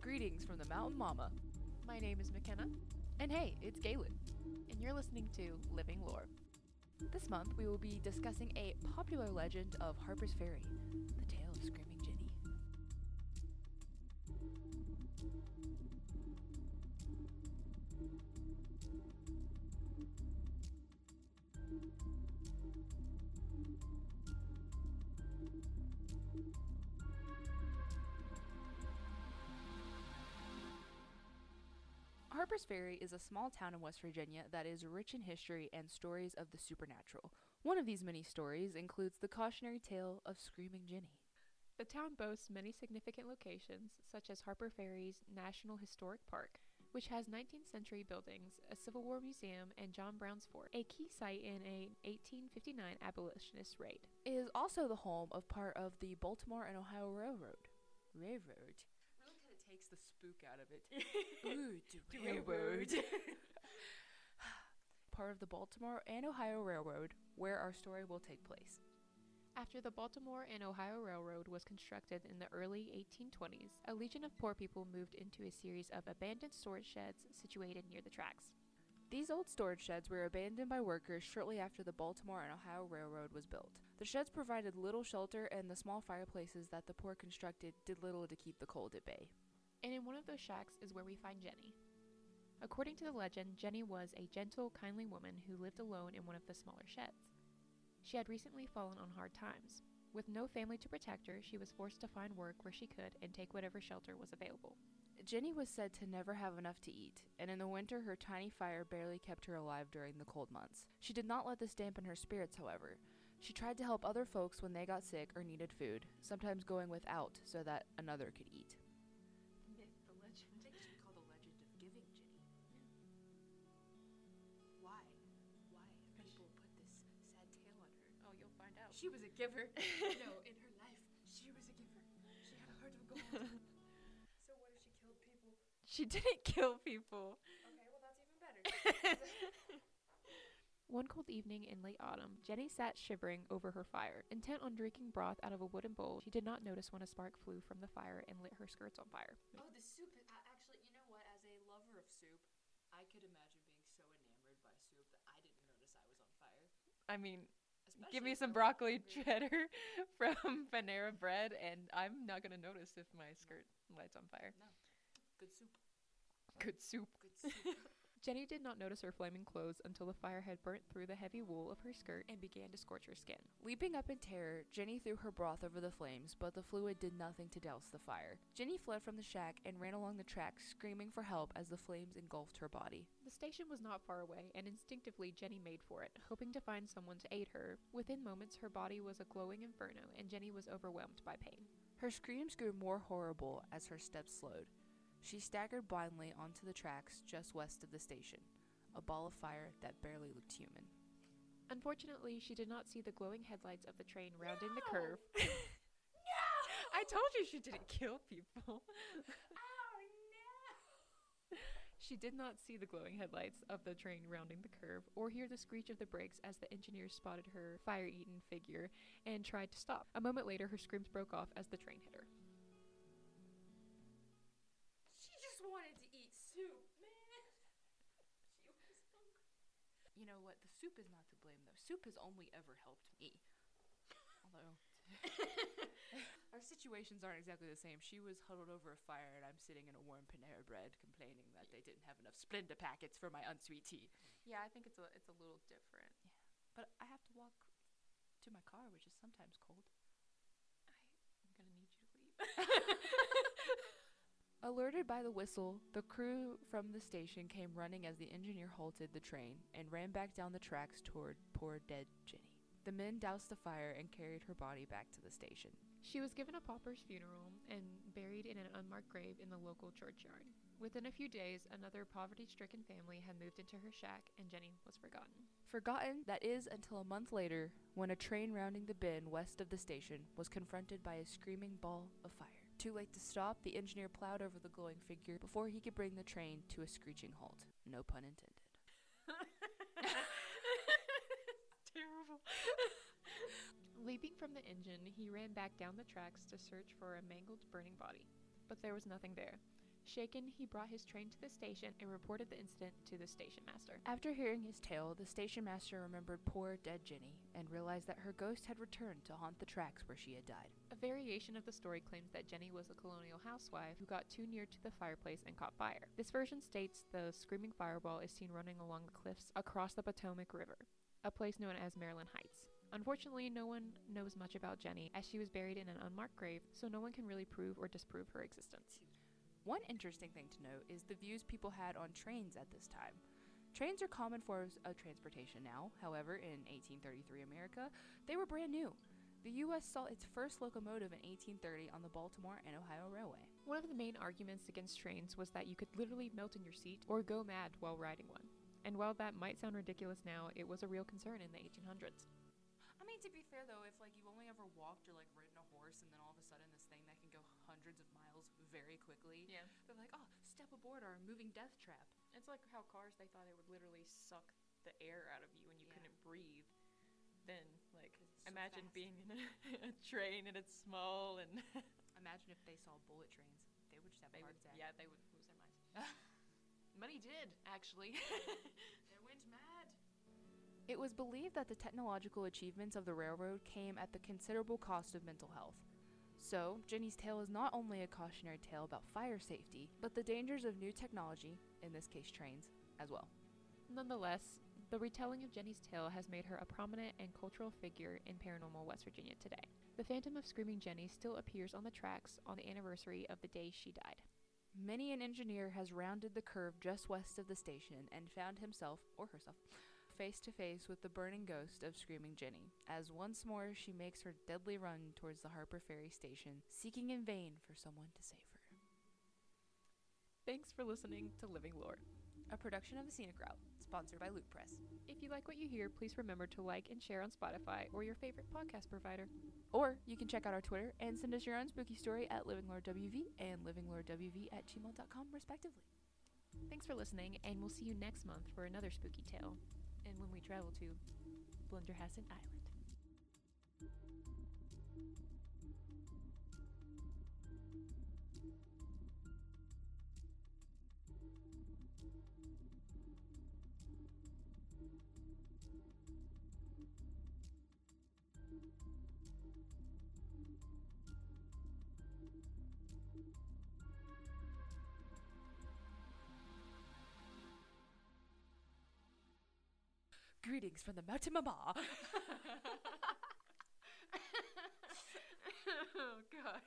Greetings from the Mountain Mama. My name is McKenna, And hey, it's Galen. and you're listening to Living Lore. This month we will be discussing a popular legend of Harper's Ferry, the tale of Screaming Harper's Ferry is a small town in West Virginia that is rich in history and stories of the supernatural. One of these many stories includes the cautionary tale of Screaming Jenny. The town boasts many significant locations, such as Harper Ferry's National Historic Park, which has 19th century buildings, a Civil War museum, and John Brown's Fort, a key site in a 1859 abolitionist raid. It is also the home of part of the Baltimore and Ohio Railroad. Railroad. Really kind of takes the spook out of it. Ooh, the railroad. part of the Baltimore and Ohio Railroad, where our story will take place. After the Baltimore and Ohio Railroad was constructed in the early 1820s, a legion of poor people moved into a series of abandoned storage sheds situated near the tracks. These old storage sheds were abandoned by workers shortly after the Baltimore and Ohio Railroad was built. The sheds provided little shelter, and the small fireplaces that the poor constructed did little to keep the cold at bay. And in one of those shacks is where we find Jenny. According to the legend, Jenny was a gentle, kindly woman who lived alone in one of the smaller sheds. She had recently fallen on hard times. With no family to protect her, she was forced to find work where she could and take whatever shelter was available. Jenny was said to never have enough to eat, and in the winter her tiny fire barely kept her alive during the cold months. She did not let this dampen her spirits, however. She tried to help other folks when they got sick or needed food, sometimes going without so that another could eat. Find out. She was a giver. no, in her life, she was a giver. She had a heart of gold. so what if she killed people? She didn't kill people. Okay, well that's even better. One cold evening in late autumn, Jenny sat shivering over her fire. Intent on drinking broth out of a wooden bowl, she did not notice when a spark flew from the fire and lit her skirts on fire. oh, the soup. Is, uh, actually, you know what? As a lover of soup, I could imagine being so enamored by soup that I didn't notice I was on fire. I mean, give me some broccoli cheddar from Panera Bread, and I'm not gonna notice if my skirt lights on fire. No, good soup. Good soup. Good soup. Jenny did not notice her flaming clothes until the fire had burnt through the heavy wool of her skirt and began to scorch her skin. Leaping up in terror, Jenny threw her broth over the flames, but the fluid did nothing to douse the fire. Jenny fled from the shack and ran along the tracks, screaming for help as the flames engulfed her body. The station was not far away, and instinctively Jenny made for it, hoping to find someone to aid her. Within moments, her body was a glowing inferno, and Jenny was overwhelmed by pain. Her screams grew more horrible as her steps slowed. She staggered blindly onto the tracks just west of the station, a ball of fire that barely looked human. Unfortunately, she did not see the glowing headlights of the train rounding the curve. no! I told you she didn't kill people. Oh no! She did not see the glowing headlights of the train rounding the curve or hear the screech of the brakes as the engineer spotted her fire eaten figure and tried to stop. A moment later, her screams broke off as the train hit her. Just wanted to eat soup, man. She was hungry. You know what? The soup is not to blame, though. Soup has only ever helped me. Although. Our situations aren't exactly the same. She was huddled over a fire, and I'm sitting in a warm Panera bread complaining that they didn't have enough Splenda packets for my unsweet tea. Yeah, I think it's a it's a little different. Yeah, But I have to walk to my car, which is sometimes cold. I'm gonna need you to leave. Alerted by the whistle, the crew from the station came running as the engineer halted the train and ran back down the tracks toward poor dead Jenny. The men doused the fire and carried her body back to the station. She was given a pauper's funeral and buried in an unmarked grave in the local churchyard. Within a few days, another poverty stricken family had moved into her shack, and Jenny was forgotten. Forgotten, that is, until a month later, when a train rounding the bend west of the station was confronted by a screaming ball of fire. Too late to stop, the engineer plowed over the glowing figure before he could bring the train to a screeching halt. No pun intended. Terrible. Leaping from the engine, he ran back down the tracks to search for a mangled, burning body. But there was nothing there. Shaken, he brought his train to the station and reported the incident to the station master. After hearing his tale, the station master remembered poor dead Jenny and realized that her ghost had returned to haunt the tracks where she had died. A variation of the story claims that Jenny was a colonial housewife who got too near to the fireplace and caught fire. This version states the screaming fireball is seen running along the cliffs across the Potomac River, a place known as Maryland Heights. Unfortunately, no one knows much about Jenny as she was buried in an unmarked grave, so no one can really prove or disprove her existence. One interesting thing to note is the views people had on trains at this time. Trains are common forms of transportation now. However, in 1833 America, they were brand new. The U.S. saw its first locomotive in 1830 on the Baltimore and Ohio Railway. One of the main arguments against trains was that you could literally melt in your seat or go mad while riding one. And while that might sound ridiculous now, it was a real concern in the 1800s. I mean, to be fair though, if like you've only ever walked or like ridden a horse and then all of a sudden this thing that can go hundreds of miles very quickly, Yeah. they're like, oh, step aboard our moving death trap. It's like how cars they thought it would literally suck the air out of you and you Yeah. couldn't breathe. Then like, so imagine fast. being in a, a train and it's small and Imagine if they saw bullet trains, they would just have a they heart would attack. yeah, they would lose their minds. Money did, actually. they went mad. It was believed that the technological achievements of the railroad came at the considerable cost of mental health. So, Jenny's tale is not only a cautionary tale about fire safety, but the dangers of new technology, in this case trains, as well. Nonetheless, the retelling of Jenny's tale has made her a prominent and cultural figure in paranormal West Virginia today. The phantom of Screaming Jenny still appears on the tracks on the anniversary of the day she died. Many an engineer has rounded the curve just west of the station and found himself, or herself, face to face with the burning ghost of Screaming Jenny, as once more she makes her deadly run towards the Harper Ferry station, seeking in vain for someone to save her. Thanks for listening to Living Lore. A production of the Scenic Route, sponsored by Loot Press. If you like what you hear, please remember to like and share on Spotify or your favorite podcast provider. Or you can check out our Twitter and send us your own spooky story at LivingLoreWV and LivingLoreWV at gmail.com, respectively. Thanks for listening, and we'll see you next month for another spooky tale. And when we travel to Blennerhassett Island. Greetings from the Mountain Mama. oh, God.